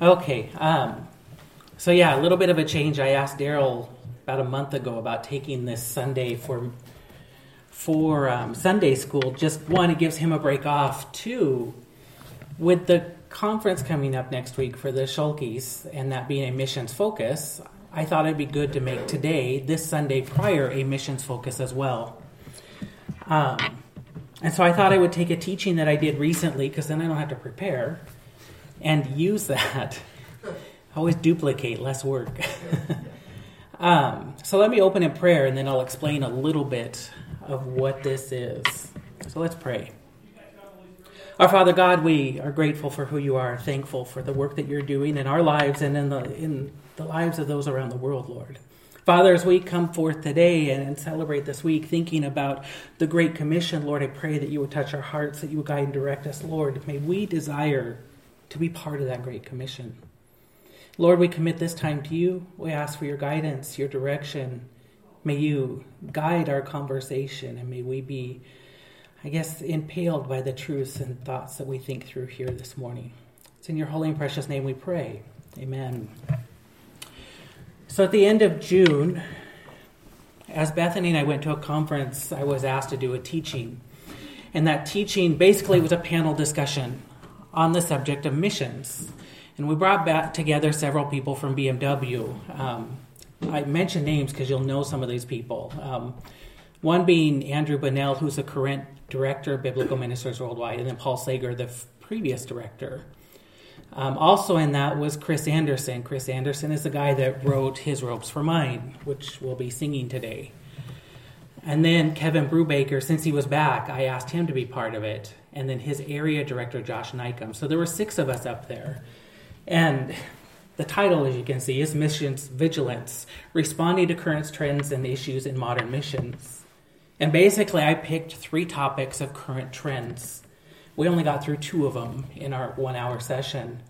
Okay. Um, so yeah, a little bit of a change. I asked Daryl about a month ago about taking this Sunday for for um, Sunday school. Just one, it gives him a break off. Two, with the conference coming up next week for the Shulkies and that being a missions focus, I thought it'd be good to make today, this Sunday prior, a missions focus as well. Um, and so I thought I would take a teaching that I did recently because then I don't have to prepare and use that. Always duplicate, less work. um, so let me open in prayer and then I'll explain a little bit of what this is. So let's pray. Our Father God, we are grateful for who you are, thankful for the work that you're doing in our lives and in the in the lives of those around the world, Lord. Father, as we come forth today and celebrate this week, thinking about the Great Commission, Lord, I pray that you would touch our hearts, that you would guide and direct us, Lord. May we desire to be part of that Great Commission. Lord, we commit this time to you. We ask for your guidance, your direction. May you guide our conversation, and may we be, I guess, impaled by the truths and thoughts that we think through here this morning. It's in your holy and precious name we pray. Amen. So at the end of June, as Bethany and I went to a conference, I was asked to do a teaching. And that teaching basically was a panel discussion on the subject of missions. And we brought back together several people from BMW. Um, I mention names because you'll know some of these people. Um, one being Andrew Bunnell, who's the current director of Biblical Ministries Worldwide, and then Paul Seger, the f- previous director. Um, also in that was Chris Anderson. Chris Anderson is the guy that wrote His Robes for Mine, which we'll be singing today. And then Kevin Brubaker, since he was back, I asked him to be part of it. And then his area director, Josh Nykum. So there were six of us up there. And the title, as you can see, is Missions Vigilance Responding to Current Trends and Issues in Modern Missions. And basically, I picked three topics of current trends we only got through two of them in our one hour session.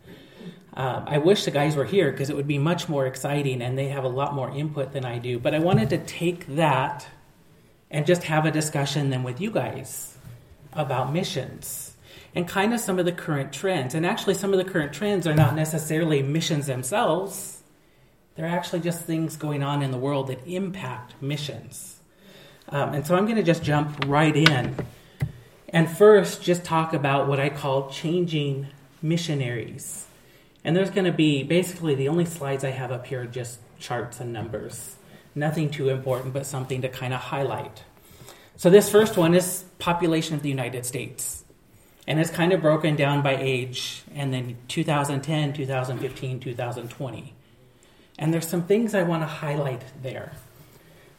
Um, I wish the guys were here because it would be much more exciting and they have a lot more input than I do. But I wanted to take that and just have a discussion then with you guys about missions and kind of some of the current trends. And actually, some of the current trends are not necessarily missions themselves, they're actually just things going on in the world that impact missions. Um, and so I'm going to just jump right in and first, just talk about what I call changing missionaries. And there's going to be basically the only slides I have up here are just charts and numbers. Nothing too important, but something to kind of highlight. So, this first one is population of the United States. And it's kind of broken down by age, and then 2010, 2015, 2020. And there's some things I want to highlight there.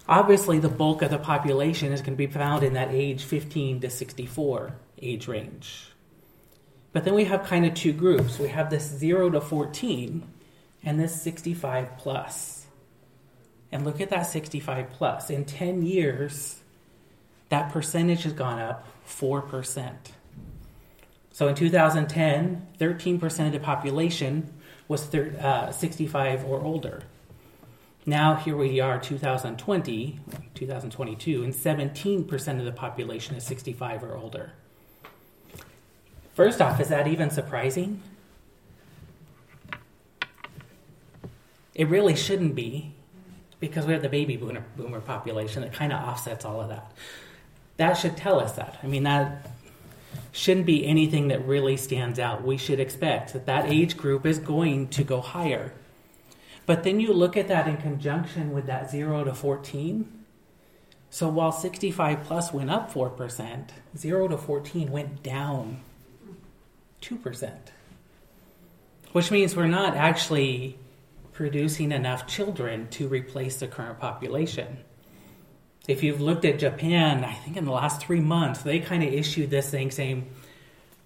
Obviously, the bulk of the population is going to be found in that age 15 to 64 age range. But then we have kind of two groups. We have this 0 to 14 and this 65 plus. And look at that 65 plus. In 10 years, that percentage has gone up 4%. So in 2010, 13% of the population was thir- uh, 65 or older. Now, here we are, 2020, 2022, and 17% of the population is 65 or older. First off, is that even surprising? It really shouldn't be because we have the baby boomer, boomer population that kind of offsets all of that. That should tell us that. I mean, that shouldn't be anything that really stands out. We should expect that that age group is going to go higher. But then you look at that in conjunction with that 0 to 14. So while 65 plus went up 4%, 0 to 14 went down 2%. Which means we're not actually producing enough children to replace the current population. If you've looked at Japan, I think in the last three months, they kind of issued this thing saying,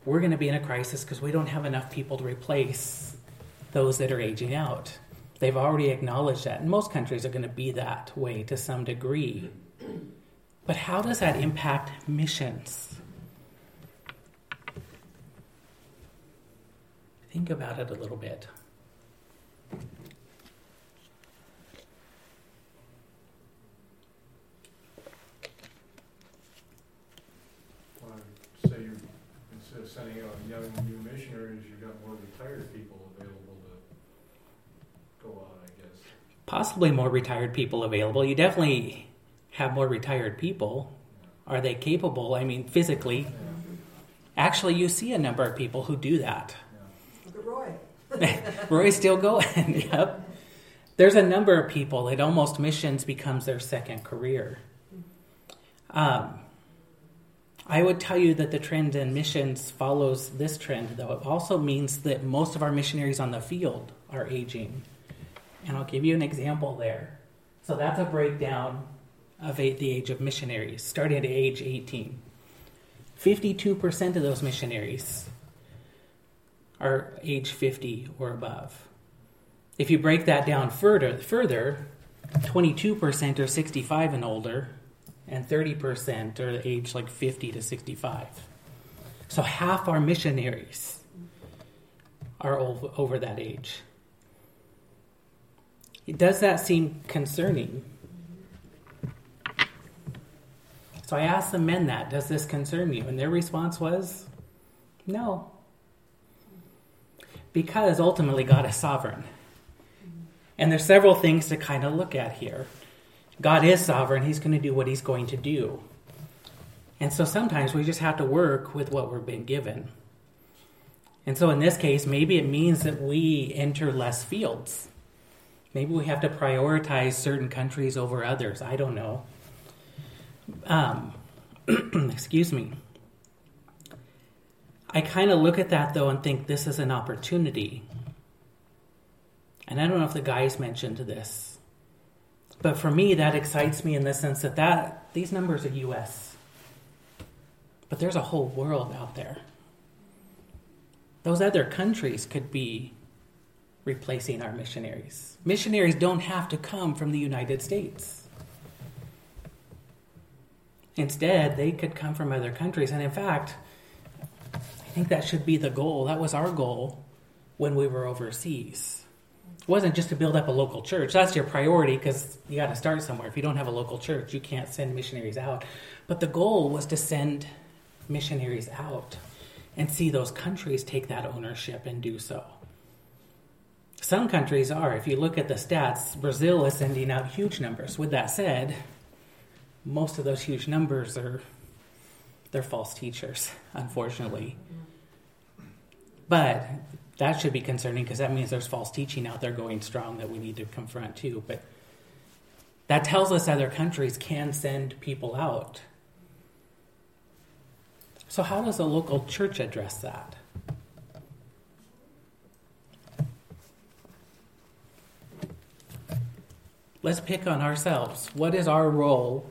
we're going to be in a crisis because we don't have enough people to replace those that are aging out. They've already acknowledged that. And most countries are going to be that way to some degree. But how does that impact missions? Think about it a little bit. sending out young new missionaries, you've got more retired people available to go out, I guess. Possibly more retired people available. You definitely have more retired people. Are they capable? I mean, physically. Yeah. Actually, you see a number of people who do that. Yeah. Look at Roy. Roy's still going. yep. There's a number of people. It almost missions becomes their second career. Um, I would tell you that the trend in missions follows this trend, though. It also means that most of our missionaries on the field are aging. And I'll give you an example there. So that's a breakdown of the age of missionaries, starting at age 18. 52% of those missionaries are age 50 or above. If you break that down further, further 22% are 65 and older, and 30% are age like 50 to 65. So half our missionaries are over that age. Does that seem concerning? So I asked the men that, does this concern you? And their response was, no. Because ultimately God is sovereign. And there's several things to kind of look at here. God is sovereign, He's going to do what He's going to do. And so sometimes we just have to work with what we're being given. And so in this case, maybe it means that we enter less fields. Maybe we have to prioritize certain countries over others. I don't know. Um, excuse me. I kind of look at that though and think this is an opportunity. And I don't know if the guys mentioned this, but for me that excites me in the sense that that these numbers are U.S., but there's a whole world out there. Those other countries could be replacing our missionaries. Missionaries don't have to come from the United States. Instead, they could come from other countries. And in fact, I think that should be the goal. That was our goal when we were overseas. Wasn't just to build up a local church. That's your priority because you got to start somewhere. If you don't have a local church, you can't send missionaries out. But the goal was to send missionaries out and see those countries take that ownership and do so. Some countries are. If you look at the stats, Brazil is sending out huge numbers. With that said, most of those huge numbers are they're false teachers, unfortunately. But that should be concerning because that means there's false teaching out there going strong that we need to confront too. But that tells us other countries can send people out. So, how does a local church address that? Let's pick on ourselves. What is our role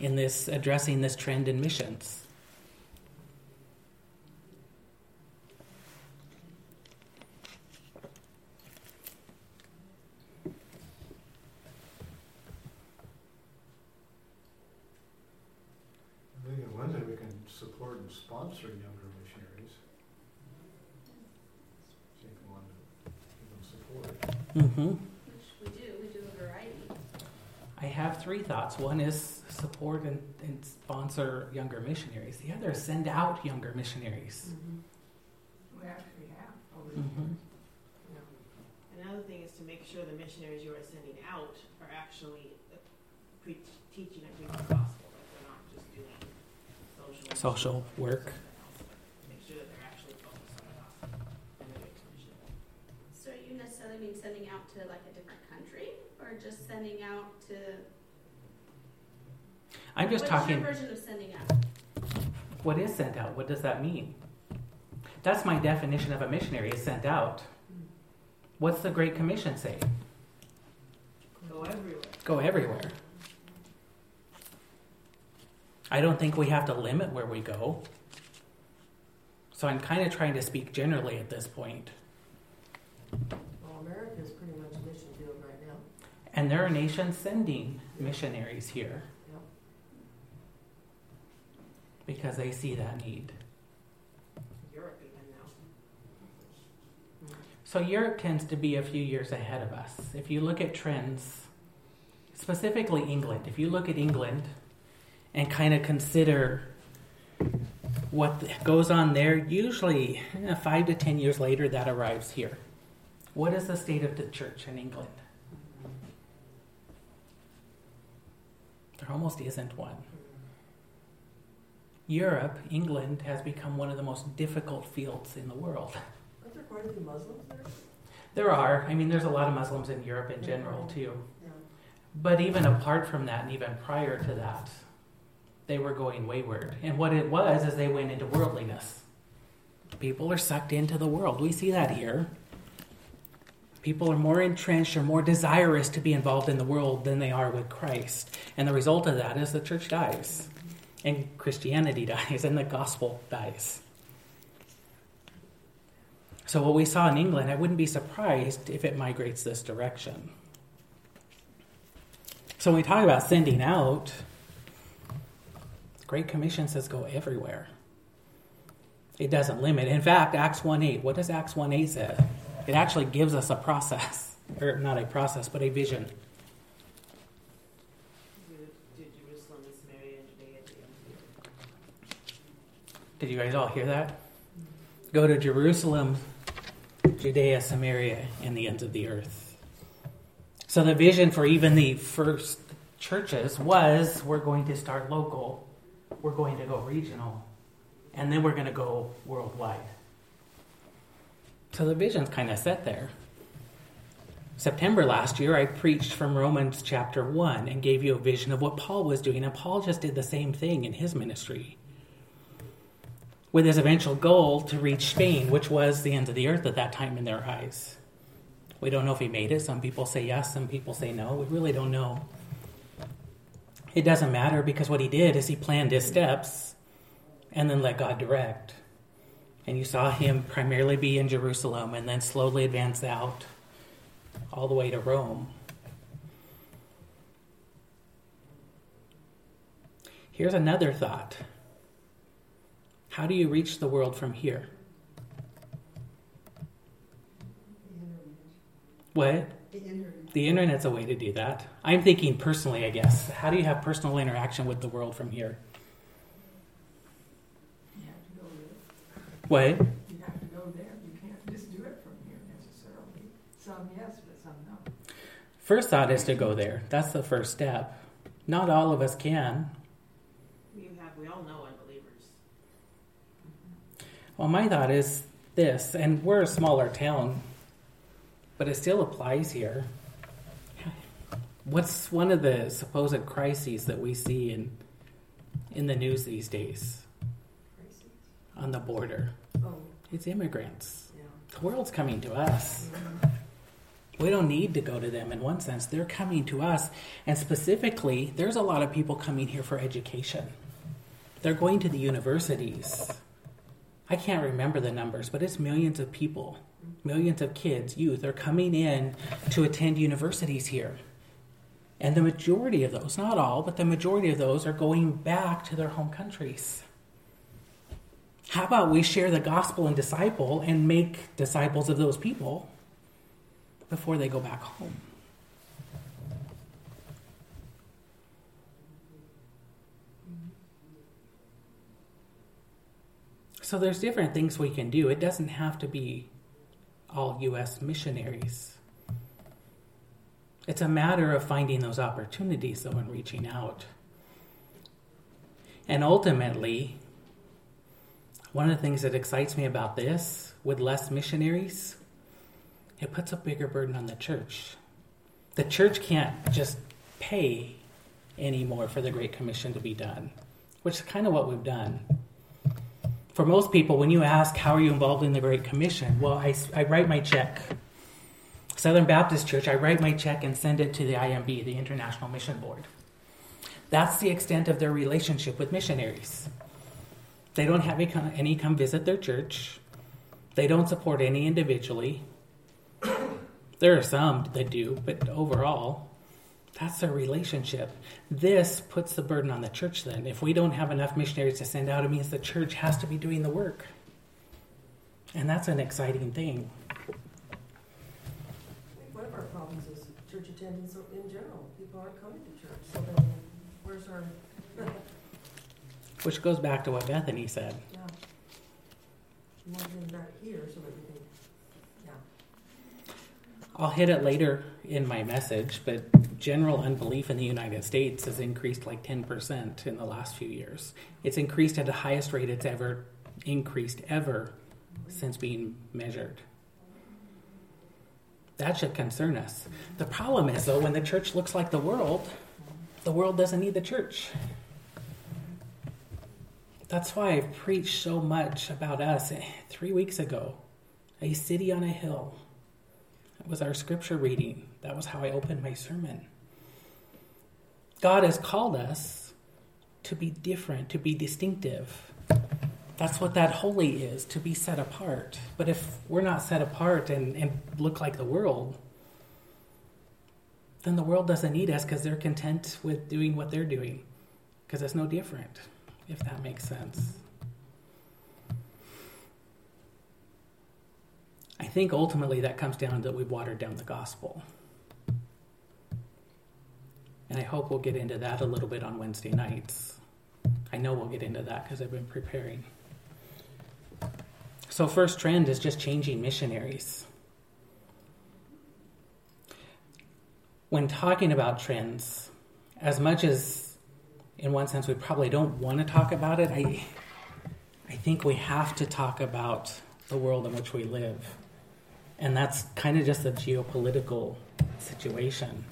in this addressing this trend in missions? I think in one thing we can support and sponsor younger missionaries. See if we want to give them support. Mm-hmm. Which we do, we do a variety. I have three thoughts. One is support and, and sponsor younger missionaries. The other is send out younger missionaries. We actually have. Mm-hmm. Another thing is to make sure the missionaries you are sending out are actually uh, pre- teaching and preaching the gospel, that they're not just doing social. Social work. Make sure that they're actually focused on the gospel and the So you necessarily mean sending out to like a different country or just sending out to? I'm just What's talking. your version of sending out? What is sent out? What does that mean? That's my definition of a missionary is sent out. What's the Great Commission say? Go everywhere. Go everywhere. I don't think we have to limit where we go. So I'm kind of trying to speak generally at this point. Well, America is pretty much a mission field right now. And there are nations sending missionaries here Yep. Because they see that need. Europe even now. So Europe tends to be a few years ahead of us. If you look at trends, specifically England, if you look at England and kind of consider what goes on there, usually eh, five to ten years later that arrives here. What is the state of the church in England? There almost isn't one. Europe, England, has become one of the most difficult fields in the world. Aren't there quite a few Muslims there? There are. I mean, there's a lot of Muslims in Europe in general, too. Yeah. But even apart from that, and even prior to that, they were going wayward. And what it was is they went into worldliness. People are sucked into the world. We see that here. People are more entrenched or more desirous to be involved in the world than they are with Christ. And the result of that is the church dies, and Christianity dies, and the gospel dies. So, what we saw in England, I wouldn't be surprised if it migrates this direction. So, when we talk about sending out, Great Commission says go everywhere. It doesn't limit. In fact, Acts 1 8, what does Acts 1 8 say? It actually gives us a process, or not a process, but a vision. To, to Jerusalem and Samaria and Judea and the end of the earth. Did you guys all hear that? Go to Jerusalem, Judea, Samaria, and the ends of the earth. So the vision for even the first churches was we're going to start local, we're going to go regional, and then we're going to go worldwide. So the vision's kind of set there. September last year, I preached from Romans chapter 1 and gave you a vision of what Paul was doing, and Paul just did the same thing in his ministry with his eventual goal to reach Spain, which was the end of the earth at that time in their eyes. We don't know if he made it. Some people say yes, some people say no. We really don't know. It doesn't matter because what he did is he planned his steps and then let God direct. And you saw him primarily be in Jerusalem and then slowly advance out all the way to Rome. Here's another thought. How do you reach the world from here? What? The internet. The internet's a way to do that. I'm thinking personally, I guess. How do you have personal interaction with the world from here? You have to go there. What? You have to go there. You can't just do it from here necessarily. Some yes, but some no. First thought is to go there. That's the first step. Not all of us can. We have, we all know unbelievers. Well, my thought is this, and we're a smaller town, but it still applies here. What's one of the supposed crises that we see in in the news these days Crazy. on the border? Oh, It's immigrants. yeah. The world's coming to us. Mm-hmm. We don't need to go to them in one sense. They're coming to us. And specifically, there's a lot of people coming here for education. They're going to the universities. I can't remember the numbers, but it's millions of people, millions of kids, youth are coming in to attend universities here. And the majority of those, not all, but the majority of those are going back to their home countries. How about we share the gospel and disciple and make disciples of those people before they go back home? So there's different things we can do. It doesn't have to be all U.S. missionaries. It's a matter of finding those opportunities, though, and reaching out. And ultimately, one of the things that excites me about this, with less missionaries, it puts a bigger burden on the church. The church can't just pay anymore for the Great Commission to be done, which is kind of what we've done. For most people, when you ask, How are you involved in the Great Commission? Well, I, I write my check. Southern Baptist Church, I write my check and send it to the IMB, the International Mission Board. That's the extent of their relationship with missionaries. They don't have any come, any come visit their church. They don't support any individually. There are some that do, but overall, that's their relationship. This puts the burden on the church then. If we don't have enough missionaries to send out, it means the church has to be doing the work. And that's an exciting thing. One of our problems is church attendance in general. People aren't coming to church, so then where's our, Which goes back to what Bethany said. yeah. More than that here, so that we can. I'll hit it later in my message, but general unbelief in the United States has increased like 10% in the last few years. It's increased at the highest rate it's ever increased ever since being measured. That should concern us. The problem is, though, when the church looks like the world, the world doesn't need the church. That's why I've preached so much about us. Three weeks ago, a city on a hill. Was our scripture reading. That was how I opened my sermon. God has called us to be different, to be distinctive. That's what that holy is, to be set apart. But if we're not set apart and, and look like the world, then the world doesn't need us because they're content with doing what they're doing because it's no different, if that makes sense. I think ultimately that comes down to that we've watered down the gospel. And I hope we'll get into that a little bit on Wednesday nights. I know we'll get into that because I've been preparing. So, first trend is just changing missionaries. When talking about trends, as much as in one sense we probably don't want to talk about it, I, I think we have to talk about the world in which we live. And that's kind of just a geopolitical situation.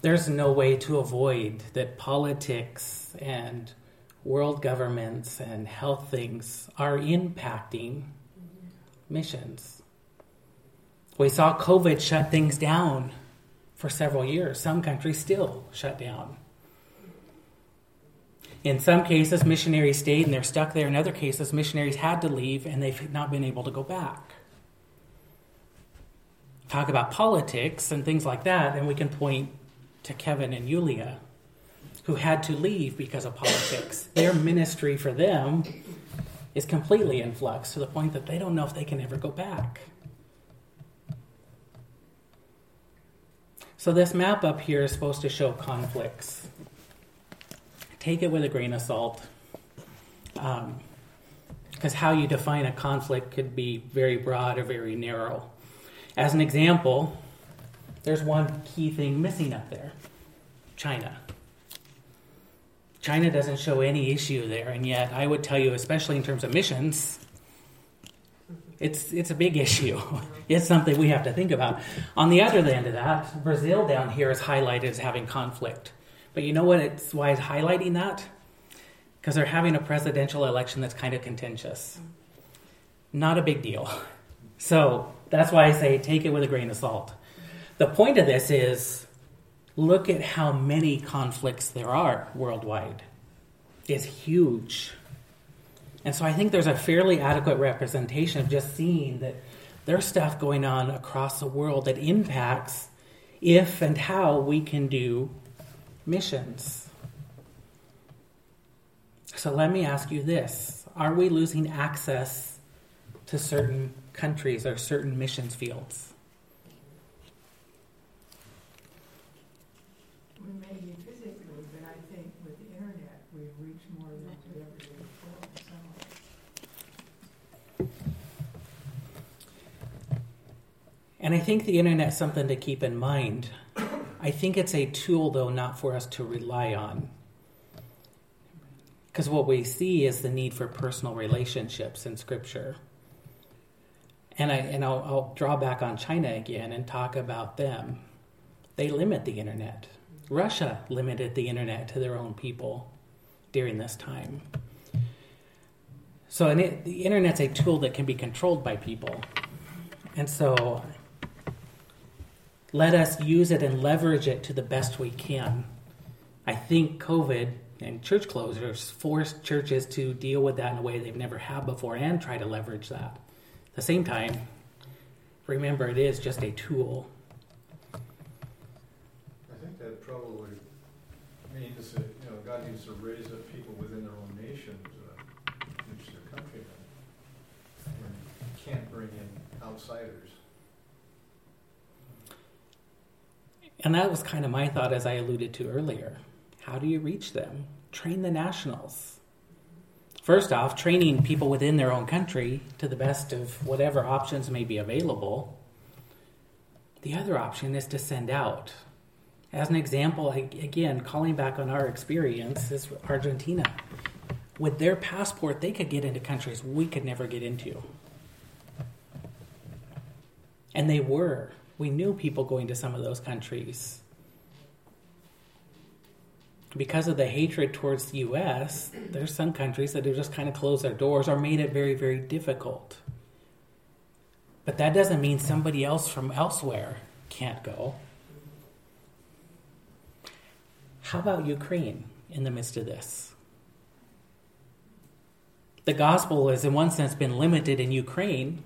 There's no way to avoid that politics and world governments and health things are impacting missions. We saw COVID shut things down for several years. Some countries still shut down. In some cases, missionaries stayed and they're stuck there. In other cases, missionaries had to leave and they've not been able to go back. Talk about politics and things like that, and we can point to Kevin and Yulia who had to leave because of politics. Their ministry for them is completely in flux to the point that they don't know if they can ever go back. So, this map up here is supposed to show conflicts. Take it with a grain of salt. Because um, how you define a conflict could be very broad or very narrow. As an example, there's one key thing missing up there China. China doesn't show any issue there, and yet I would tell you, especially in terms of missions, it's it's a big issue. it's something we have to think about. On the other end of that, Brazil down here is highlighted as having conflict. But you know what? It's why it's highlighting that because they're having a presidential election that's kind of contentious. Not a big deal. So that's why I say take it with a grain of salt. The point of this is look at how many conflicts there are worldwide. It's huge. And so I think there's a fairly adequate representation of just seeing that there's stuff going on across the world that impacts if and how we can do missions. So let me ask you this Are we losing access to certain countries or certain missions fields? And I think the internet is something to keep in mind. I think it's a tool, though, not for us to rely on. Because what we see is the need for personal relationships in Scripture. And, I, and I'll, I'll draw back on China again and talk about them. They limit the internet. Russia limited the internet to their own people during this time. So it, the internet's a tool that can be controlled by people. And so let us use it and leverage it to the best we can. I think COVID and church closures forced churches to deal with that in a way they've never had before and try to leverage that. At the same time, remember it is just a tool. I think that probably means that you know God needs to raise up people within their own nations, uh, which their countrymen, and can't bring in outsiders. And that was kind of my thought, as I alluded to earlier. How do you reach them? Train the nationals. First off, training people within their own country to the best of whatever options may be available. The other option is to send out. As an example, again, calling back on our experience is Argentina. With their passport, they could get into countries we could never get into. And they were. We knew people going to some of those countries. Because of the hatred towards the US, there's some countries that have just kind of closed their doors or made it very, very difficult. But that doesn't mean somebody else from elsewhere can't go. How about Ukraine in the midst of this? The gospel has, in one sense, been limited in Ukraine,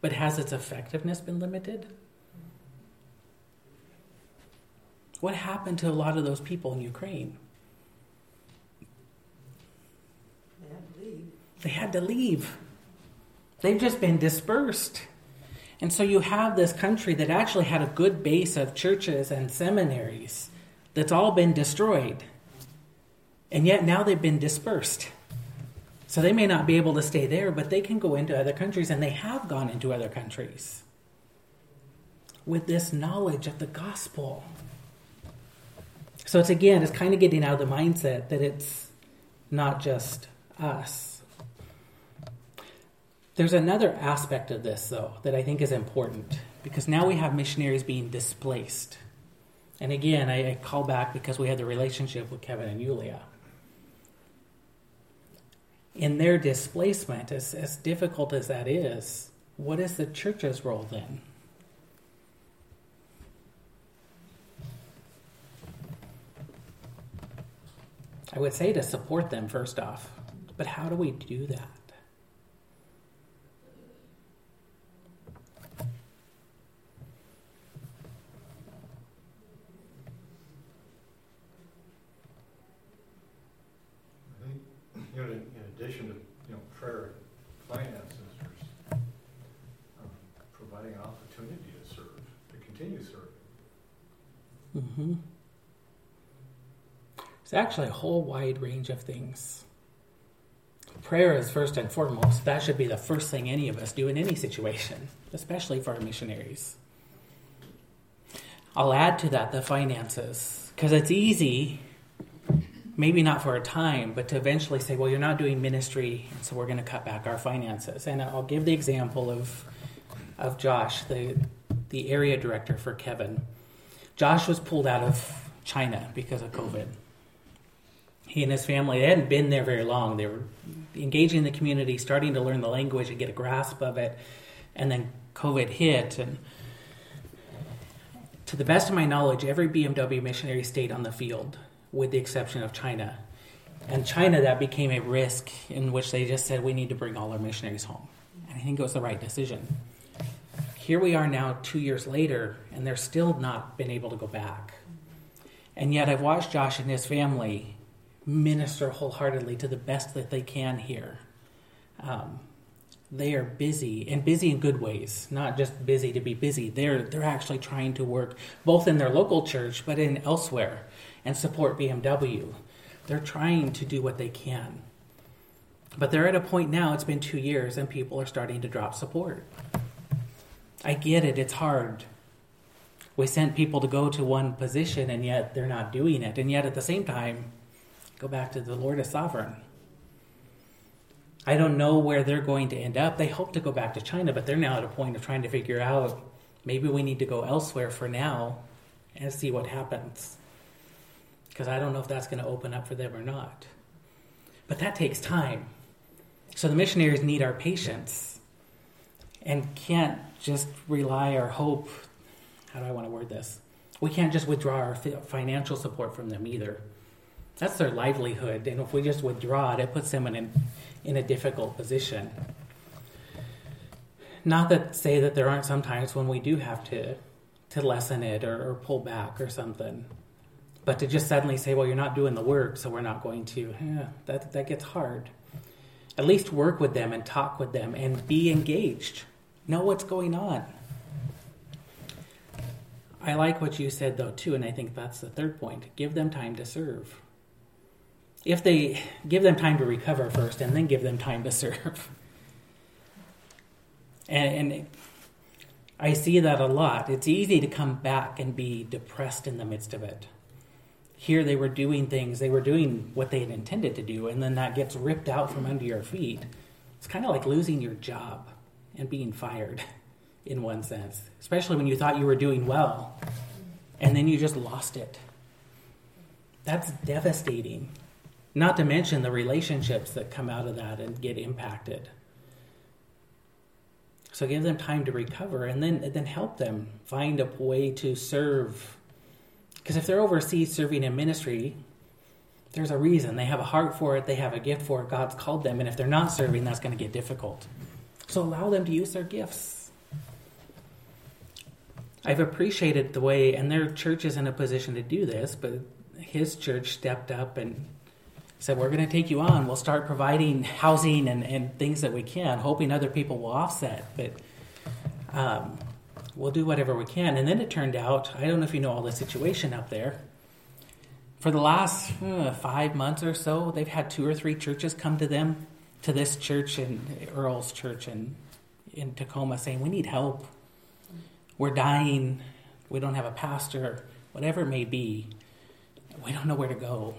but has its effectiveness been limited? What happened to a lot of those people in Ukraine? They had to leave. They had to leave. They've just been dispersed. And so you have this country that actually had a good base of churches and seminaries that's all been destroyed. And yet now they've been dispersed. So they may not be able to stay there, but they can go into other countries, and they have gone into other countries with this knowledge of the gospel. So it's again, it's kind of getting out of the mindset that it's not just us. There's another aspect of this, though, that I think is important because now we have missionaries being displaced. And again, I, I call back because we had the relationship with Kevin and Yulia. In their displacement, as, as difficult as that is, what is the church's role then? I would say to support them first off, but how do we do that? you know, in, in addition to, you know, prayer and finances, there's um, providing an opportunity to serve, to continue serving. Mm-hmm. It's actually a whole wide range of things. Prayer is first and foremost. That should be the first thing any of us do in any situation, especially for our missionaries. I'll add to that the finances, because it's easy maybe not for a time, but to eventually say, well, you're not doing ministry, so we're going to cut back our finances. And I'll give the example of of Josh, the the area director for Kevin. Josh was pulled out of China because of COVID. He and his family they hadn't been there very long. They were engaging in the community, starting to learn the language and get a grasp of it, and then COVID hit. And to the best of my knowledge, every BMW missionary stayed on the field with the exception of China. And China, that became a risk in which they just said, we need to bring all our missionaries home. And I think it was the right decision. Here we are now, two years later, and they're still not been able to go back. And yet, I've watched Josh and his family minister wholeheartedly to the best that they can here. Um, they are busy and busy in good ways, not just busy to be busy. They're they're actually trying to work both in their local church but in elsewhere and support BMW. They're trying to do what they can. But they're at a point now, it's been two years, and people are starting to drop support. I get it, it's hard. We sent people to go to one position, and yet they're not doing it. And yet at the same time, go back to the Lord is sovereign. I don't know where they're going to end up. They hope to go back to China, but they're now at a point of trying to figure out maybe we need to go elsewhere for now and see what happens because I don't know if that's going to open up for them or not. But that takes time. So the missionaries need our patience and can't just rely or hope. How do I want to word this? We can't just withdraw our financial support from them either. That's their livelihood, and if we just withdraw it, it puts them in, in a difficult position. Not that say that there aren't some times when we do have to to lessen it or, or pull back or something. But to just suddenly say, well, you're not doing the work, so we're not going to, yeah, that, that gets hard. At least work with them and talk with them and be engaged. Know what's going on. I like what you said, though, too, and I think that's the third point. Give them time to serve. If they give them time to recover first and then give them time to serve. And, and I see that a lot. It's easy to come back and be depressed in the midst of it. Here they were doing things, they were doing what they had intended to do, and then that gets ripped out from under your feet. It's kind of like losing your job and being fired in one sense, especially when you thought you were doing well and then you just lost it. That's devastating. Not to mention the relationships that come out of that and get impacted. So give them time to recover and then then help them find a way to serve. Because if they're overseas serving in ministry, there's a reason. They have a heart for it, they have a gift for it. God's called them, and if they're not serving, that's going to get difficult. So allow them to use their gifts. I've appreciated the way, and their church is in a position to do this, but his church stepped up and said, We're going to take you on. We'll start providing housing and, and things that we can, hoping other people will offset. But um, we'll do whatever we can. And then it turned out, I don't know if you know all the situation up there. For the last uh, five months or so, they've had two or three churches come to them, to this church and Earl's church in, in Tacoma, saying, We need help. We're dying. We don't have a pastor, whatever it may be. We don't know where to go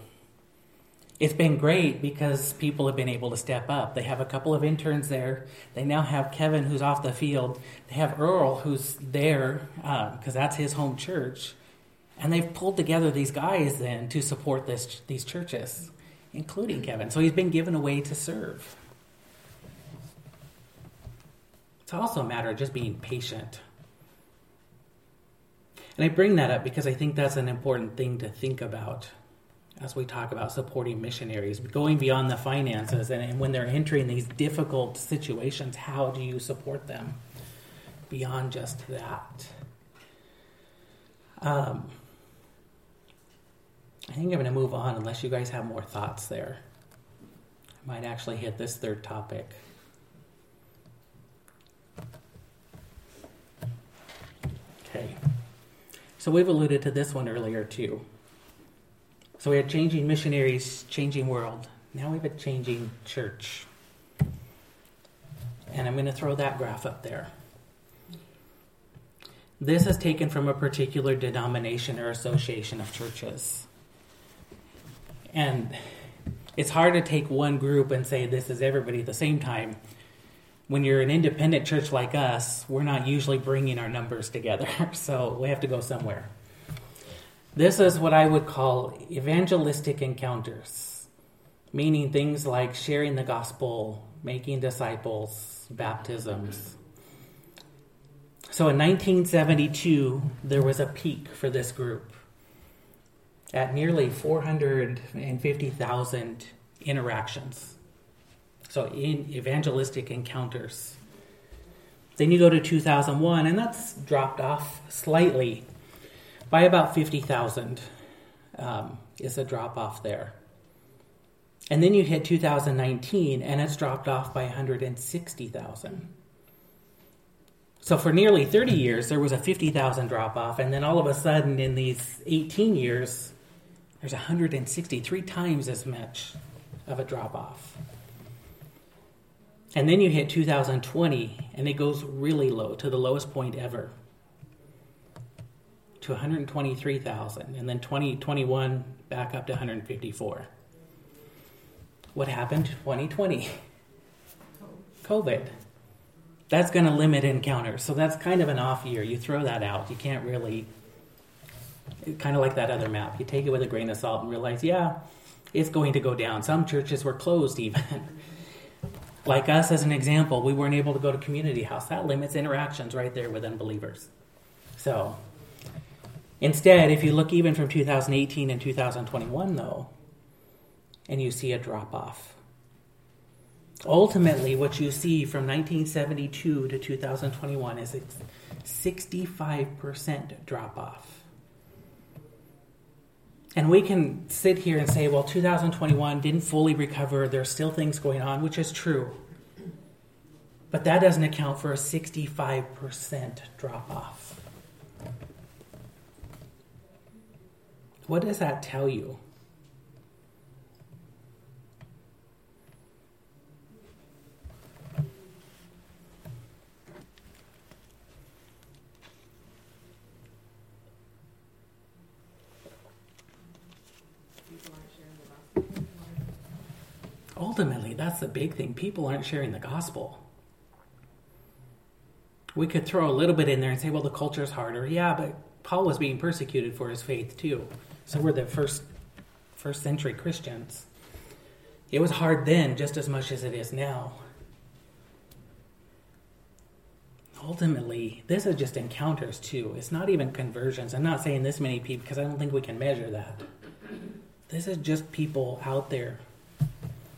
it's been great because people have been able to step up. They have a couple of interns there. They now have Kevin, who's off the field. They have Earl, who's there because uh, that's his home church, and they've pulled together these guys then to support this these churches, including Kevin. So he's been given a way to serve. It's also a matter of just being patient. And I bring that up because I think that's an important thing to think about as we talk about supporting missionaries, going beyond the finances, and, and when they're entering these difficult situations, how do you support them beyond just that? Um, I think I'm going to move on unless you guys have more thoughts there. I might actually hit this third topic. Okay. So we've alluded to this one earlier too. So we had changing missionaries, changing world. Now we have a changing church. And I'm going to throw that graph up there. This is taken from a particular denomination or association of churches. And it's hard to take one group and say this is everybody at the same time. When you're an independent church like us, we're not usually bringing our numbers together, so we have to go somewhere. This is what I would call evangelistic encounters, meaning things like sharing the gospel, making disciples, baptisms. So in 1972, there was a peak for this group at nearly 450,000 interactions. So in evangelistic encounters. Then you go to 2001, and that's dropped off slightly by about 50,000 um, is a drop off there. And then you hit 2019 and it's dropped off by 160,000. So for nearly 30 years, there was a 50,000 drop off, and then all of a sudden, in these 18 years, there's 163 times as much of a drop off. And then you hit 2020, and it goes really low to the lowest point ever to 123,000, and then 2021 back up to 154. What happened 2020? COVID. That's going to limit encounters. So that's kind of an off year. You throw that out. You can't really, kind of like that other map. You take it with a grain of salt and realize, yeah, it's going to go down. Some churches were closed even. like us, as an example, we weren't able to go to community house. That limits interactions right there with unbelievers. So Instead, if you look even from 2018 and 2021, though, and you see a drop off. Ultimately, what you see from 1972 to 2021 is a 65% drop off. And we can sit here and say, well, 2021 didn't fully recover. There's still things going on, which is true. But that doesn't account for a 65% drop off. What does that tell you? ultimately, that's the big thing. People aren't sharing the gospel. We could throw a little bit in there and say, well, the culture's harder. Yeah, but Paul was being persecuted for his faith too. So we're the first first century Christians. It was hard then just as much as it is now. Ultimately, this is just encounters too. It's not even conversions. I'm not saying this many people because I don't think we can measure that. This is just people out there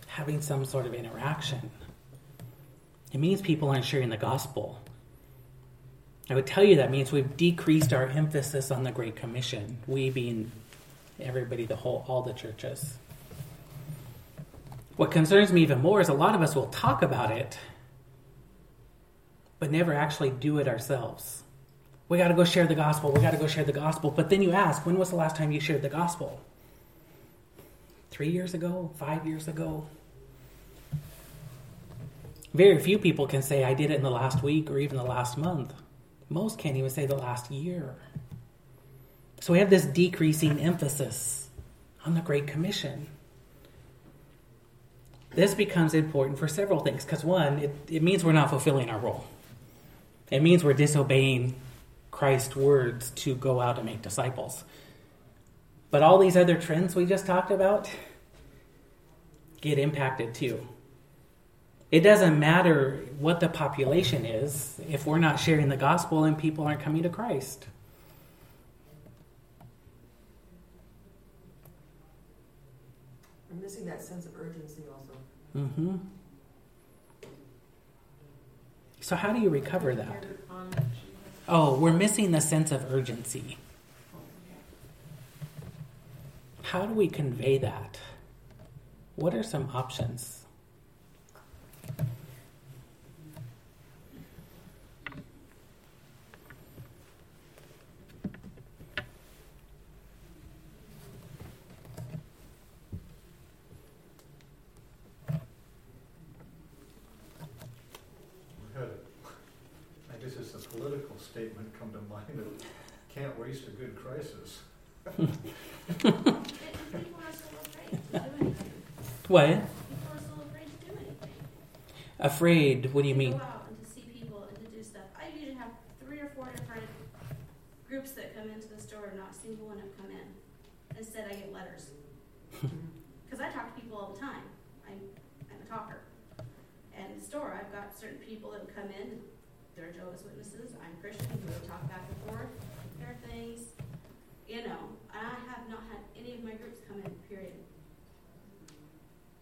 having some sort of interaction. It means people aren't sharing the gospel. I would tell you that means we've decreased our emphasis on the Great Commission, we being everybody, the whole, all the churches. What concerns me even more is a lot of us will talk about it, but never actually do it ourselves. We got to go share the gospel. We got to go share the gospel. But then you ask, when was the last time you shared the gospel? Three years ago? Five years ago? Very few people can say, I did it in the last week or even the last month. Most can't even say the last year. So we have this decreasing emphasis on the Great Commission. This becomes important for several things. Because, one, it, it means we're not fulfilling our role, it means we're disobeying Christ's words to go out and make disciples. But all these other trends we just talked about get impacted too. It doesn't matter what the population is if we're not sharing the gospel and people aren't coming to Christ. Missing that sense of urgency also. Mm-hmm. So, how do you recover that? Oh, we're missing the sense of urgency. How do we convey that? What are some options? We had, I guess it's a political statement come to mind of, can't waste a good crisis. And people are so afraid to do anything. What? People are so afraid do What do you To mean? Go out and to see people and to do stuff. I usually have three or four different groups that come into the store, not a single one have come in. Instead, I get letters. Because I talk to people all the time. I'm, I'm a talker. And in the store, I've got certain people that would come in, they're Jehovah's Witnesses, I'm Christian, we would talk back and forth, there are things, you know, and I have not had any of my groups come in, period.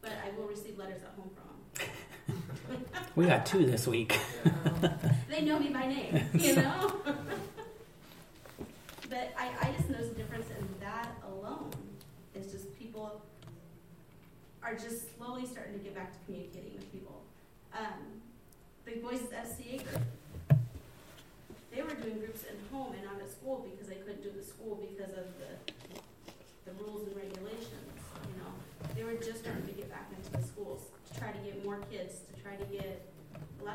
But I will receive letters at home from them. We got two this week. They know me by name, you know? but I, I just notice the difference in that alone. It's just people are just slowly starting to get back to communicating with people. Um, Big Boys FCA group. They were doing groups at home and not at school because they couldn't do the school because of the, the rules and regulations, you know? They were just starting to get back into the schools to try to get more kids, to try to get,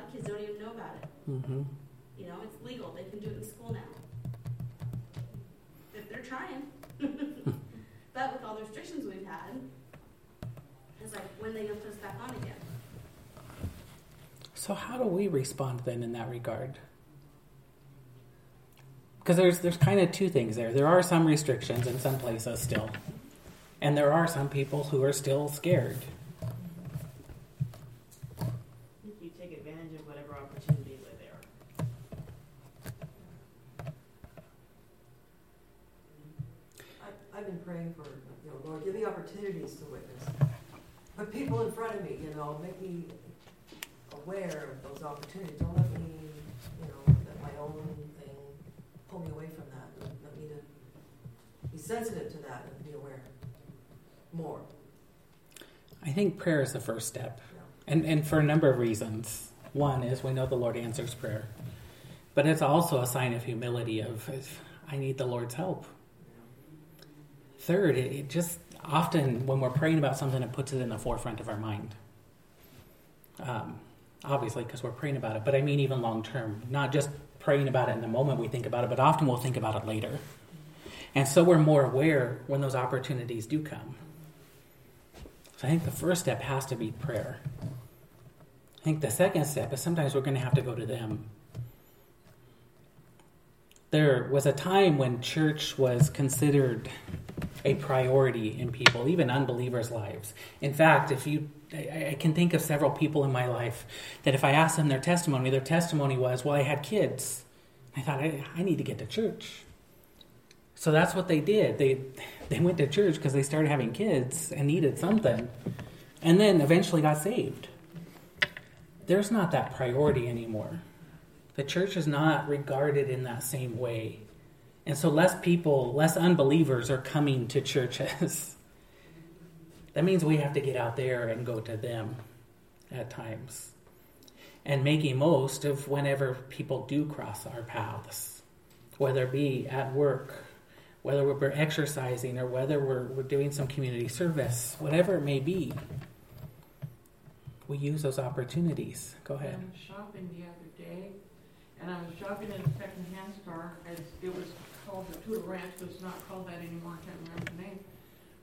lot of kids don't even know about it. Mm-hmm. You know, it's legal. They can do it in school now. If they're trying. but with all the restrictions we've had, it's like when they gonna put us back on again? So how do we respond then in that regard? Because there's there's kind of two things there. There are some restrictions in some places still, and there are some people who are still scared. I think you take advantage of whatever opportunities are there. I, I've been praying for, you know, Lord, give me opportunities to witness. Put people in front of me, you know, make me aware of those opportunities. Don't let me, you know, let my own thing pull me away from that. Let let me to be sensitive to that and be aware more. I think prayer is the first step, Yeah. and and for a number of reasons. One is we know the Lord answers prayer, but it's also a sign of humility. Of I need the Lord's help. Third, it, it just often when we're praying about something, it puts it in the forefront of our mind. Um, obviously, because we're praying about it, but I mean even long term, not just praying about it in the moment we think about it, but often we'll think about it later, and so we're more aware when those opportunities do come. So I think the first step has to be prayer. I think the second step is sometimes we're going to have to go to them. There was a time when church was considered a priority in people, even unbelievers' lives. In fact, if you I, I can think of several people in my life that if I asked them their testimony, their testimony was, Well, I had kids. I thought, I, I need to get to church. So that's what they did. They they went to church because they started having kids and needed something, and then eventually got saved. There's not that priority anymore. The church is not regarded in that same way. And so less people, less unbelievers are coming to churches. that means we have to get out there and go to them at times. And making most of whenever people do cross our paths, whether it be at work, whether we're exercising, or whether we're, we're doing some community service, whatever it may be. We use those opportunities. Go ahead. Shopping and I was shopping in a secondhand store, as it was called the Tudor Ranch, but it's not called that anymore, I can't remember the name.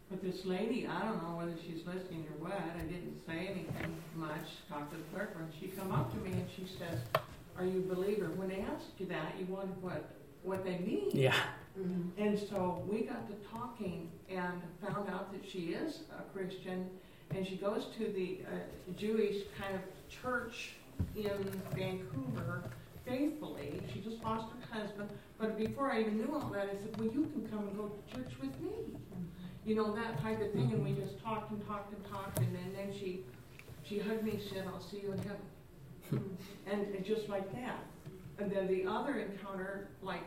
But this lady, I don't know whether she's listening or what, I didn't say anything much, talked to the clerk, and she come up to me and she says, are you a believer? When they asked you that, you wondered what, what they mean. Yeah. Mm-hmm. And so we got to talking and found out that she is a Christian and she goes to the uh, Jewish kind of church in Vancouver faithfully. She just lost her husband. But before I even knew all that, I said, Well, you can come and go to church with me. You know, that type of thing. And we just talked and talked and talked. And then, then she, she hugged me and said, I'll see you in heaven. and, and just like that. And then the other encounter, like,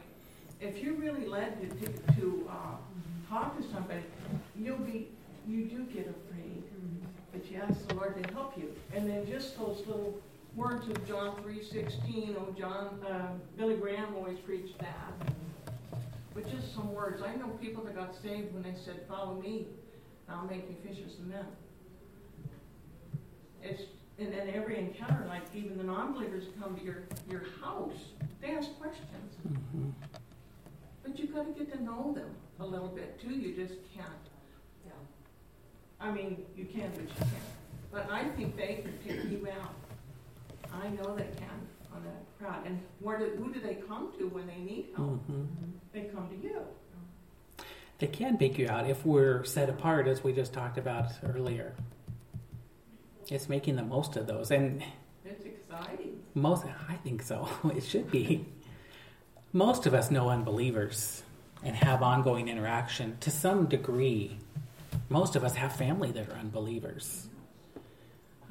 if you're really led to, to, to uh, talk to somebody, you'll be, you do get afraid but you ask the Lord to help you. And then just those little words of John 3.16, oh, John, uh, Billy Graham always preached that. But just some words. I know people that got saved when they said, follow me, and I'll make you fishers of men. It's, and then every encounter, like even the non-believers come to your, your house, they ask questions. Mm-hmm. But you've got to get to know them a little bit, too. You just can't Yeah. I mean, you can, but you can't. But I think they can pick you out. I know they can on that crowd. And where do, who do they come to when they need help? hmm They come to you. They can pick you out if we're set apart, as we just talked about earlier. It's making the most of those, and It's exciting. most I think so. It should be. Most of us know unbelievers and have ongoing interaction to some degree. Most of us have family that are unbelievers.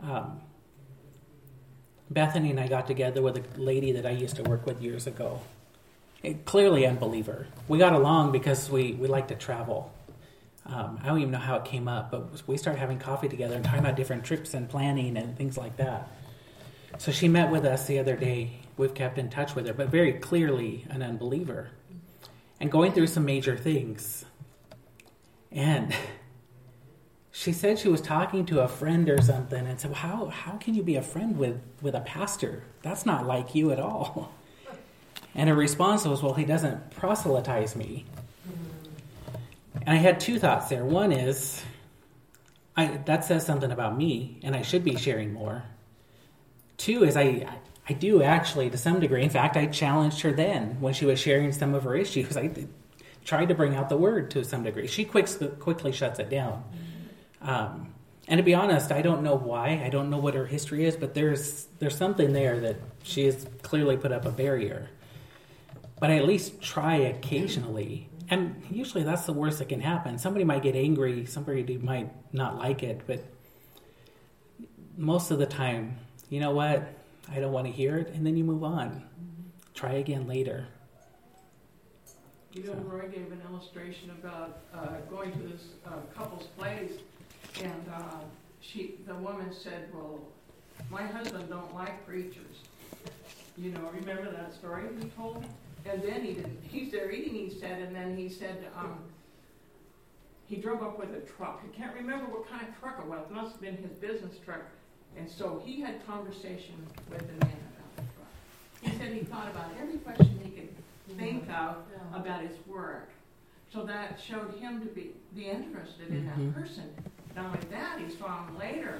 Um, Bethany and I got together with a lady that I used to work with years ago. A clearly unbeliever. We got along because we, we like to travel. Um, I don't even know how it came up, but we started having coffee together and talking about different trips and planning and things like that. So she met with us the other day. We've kept in touch with her, but very clearly an unbeliever and going through some major things. And she said she was talking to a friend or something and said, how, how can you be a friend with, with a pastor? That's not like you at all. And her response was, well, he doesn't proselytize me. And I had two thoughts there. One is, I, that says something about me, and I should be sharing more. Two is, I, I do actually, to some degree, in fact, I challenged her then when she was sharing some of her issues. I tried to bring out the word to some degree. She quick, quickly shuts it down. Um, and to be honest, I don't know why. I don't know what her history is, but there's there's something there that she has clearly put up a barrier. But I at least try occasionally, and usually that's the worst that can happen. Somebody might get angry, somebody might not like it, but most of the time, you know what? I don't want to hear it, and then you move on. Try again later. You know, Roy gave an illustration about uh, going to this uh, couple's place, and uh, she, the woman said, "Well, my husband don't like preachers." You know, remember that story he told? And then he didn't. He's there eating. He said, and then he said, um, he drove up with a truck. I can't remember what kind of truck it was. It must have been his business truck. And so he had conversation with the man about the truck. He said he thought about every question he could think of about his work. So that showed him to be, be interested in Mhm. that person. Not only that, he saw him later,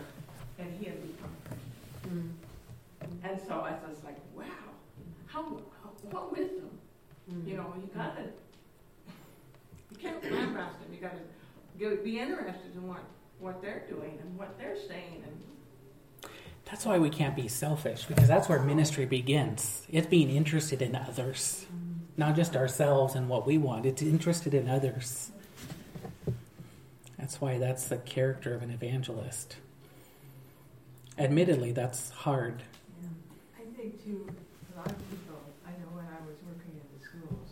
and he had become Christian. Mm. And so I was like, wow, how, how what wisdom? Mm. You know, you gotta, you can't lambast them. You gotta go, be interested in what, what they're doing and what they're saying. And That's why we can't be selfish because that's where ministry begins. It's being interested in others, not just ourselves and what we want. It's interested in others. That's why that's the character of an evangelist. Admittedly, that's hard. Yeah. I think too, a lot of people, I know when I was working in the schools,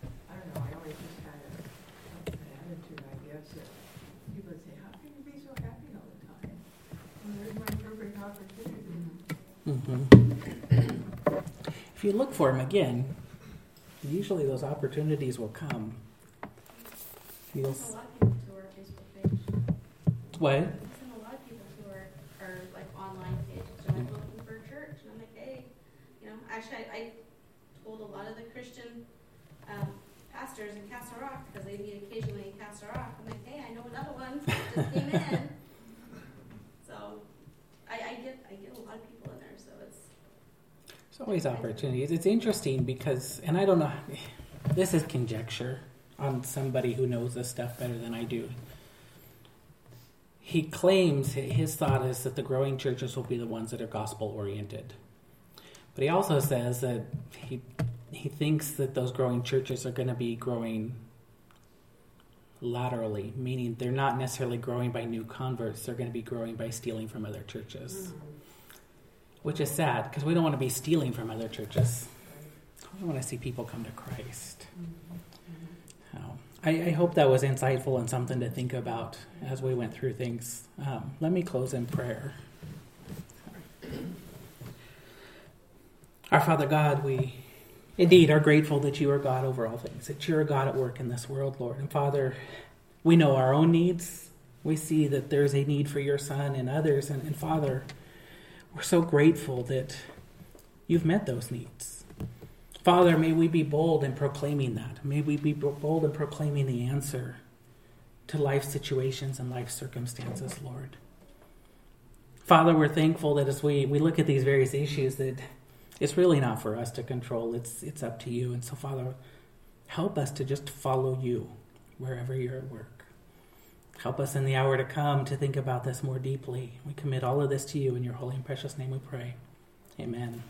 I don't know, I always just had a, an attitude, I guess, that people would say, how can you be so happy all the time? Well, there's my perfect opportunity. hmm If you look for them again, usually those opportunities will come. You'll, what? Seen a lot of people who are, are like online pages, they're like looking for a church, and I'm like, hey, you know, actually, I, I told a lot of the Christian, um, pastors in Castle Rock, because they meet occasionally in Castle Rock, I'm like, hey, I know another one just came in. So, I, I get, I get a lot of people in there, so it's, There's always opportunities. It's interesting because, and I don't know, this is conjecture on somebody who knows this stuff better than I do. He claims his thought is that the growing churches will be the ones that are gospel oriented. But he also says that he he thinks that those growing churches are going to be growing laterally, meaning they're not necessarily growing by new converts, they're going to be growing by stealing from other churches mm-hmm. which is sad because we don't want to be stealing from other churches. We want to see people come to Christ. So, I, I hope that was insightful and something to think about as we went through things. Um, let me close in prayer. Our Father God, we indeed are grateful that you are God over all things, that you're God at work in this world, Lord. And Father, we know our own needs. We see that there's a need for your Son and others. And, and Father, we're so grateful that you've met those needs. Father, may we be bold in proclaiming that. May we be bold in proclaiming the answer to life situations and life circumstances, Lord. Father, we're thankful that as we, we look at these various issues that it's really not for us to control. It's it's up to you. And so, Father, help us to just follow you wherever you're at work. Help us in the hour to come to think about this more deeply. We commit all of this to you in your holy and precious name we pray. Amen.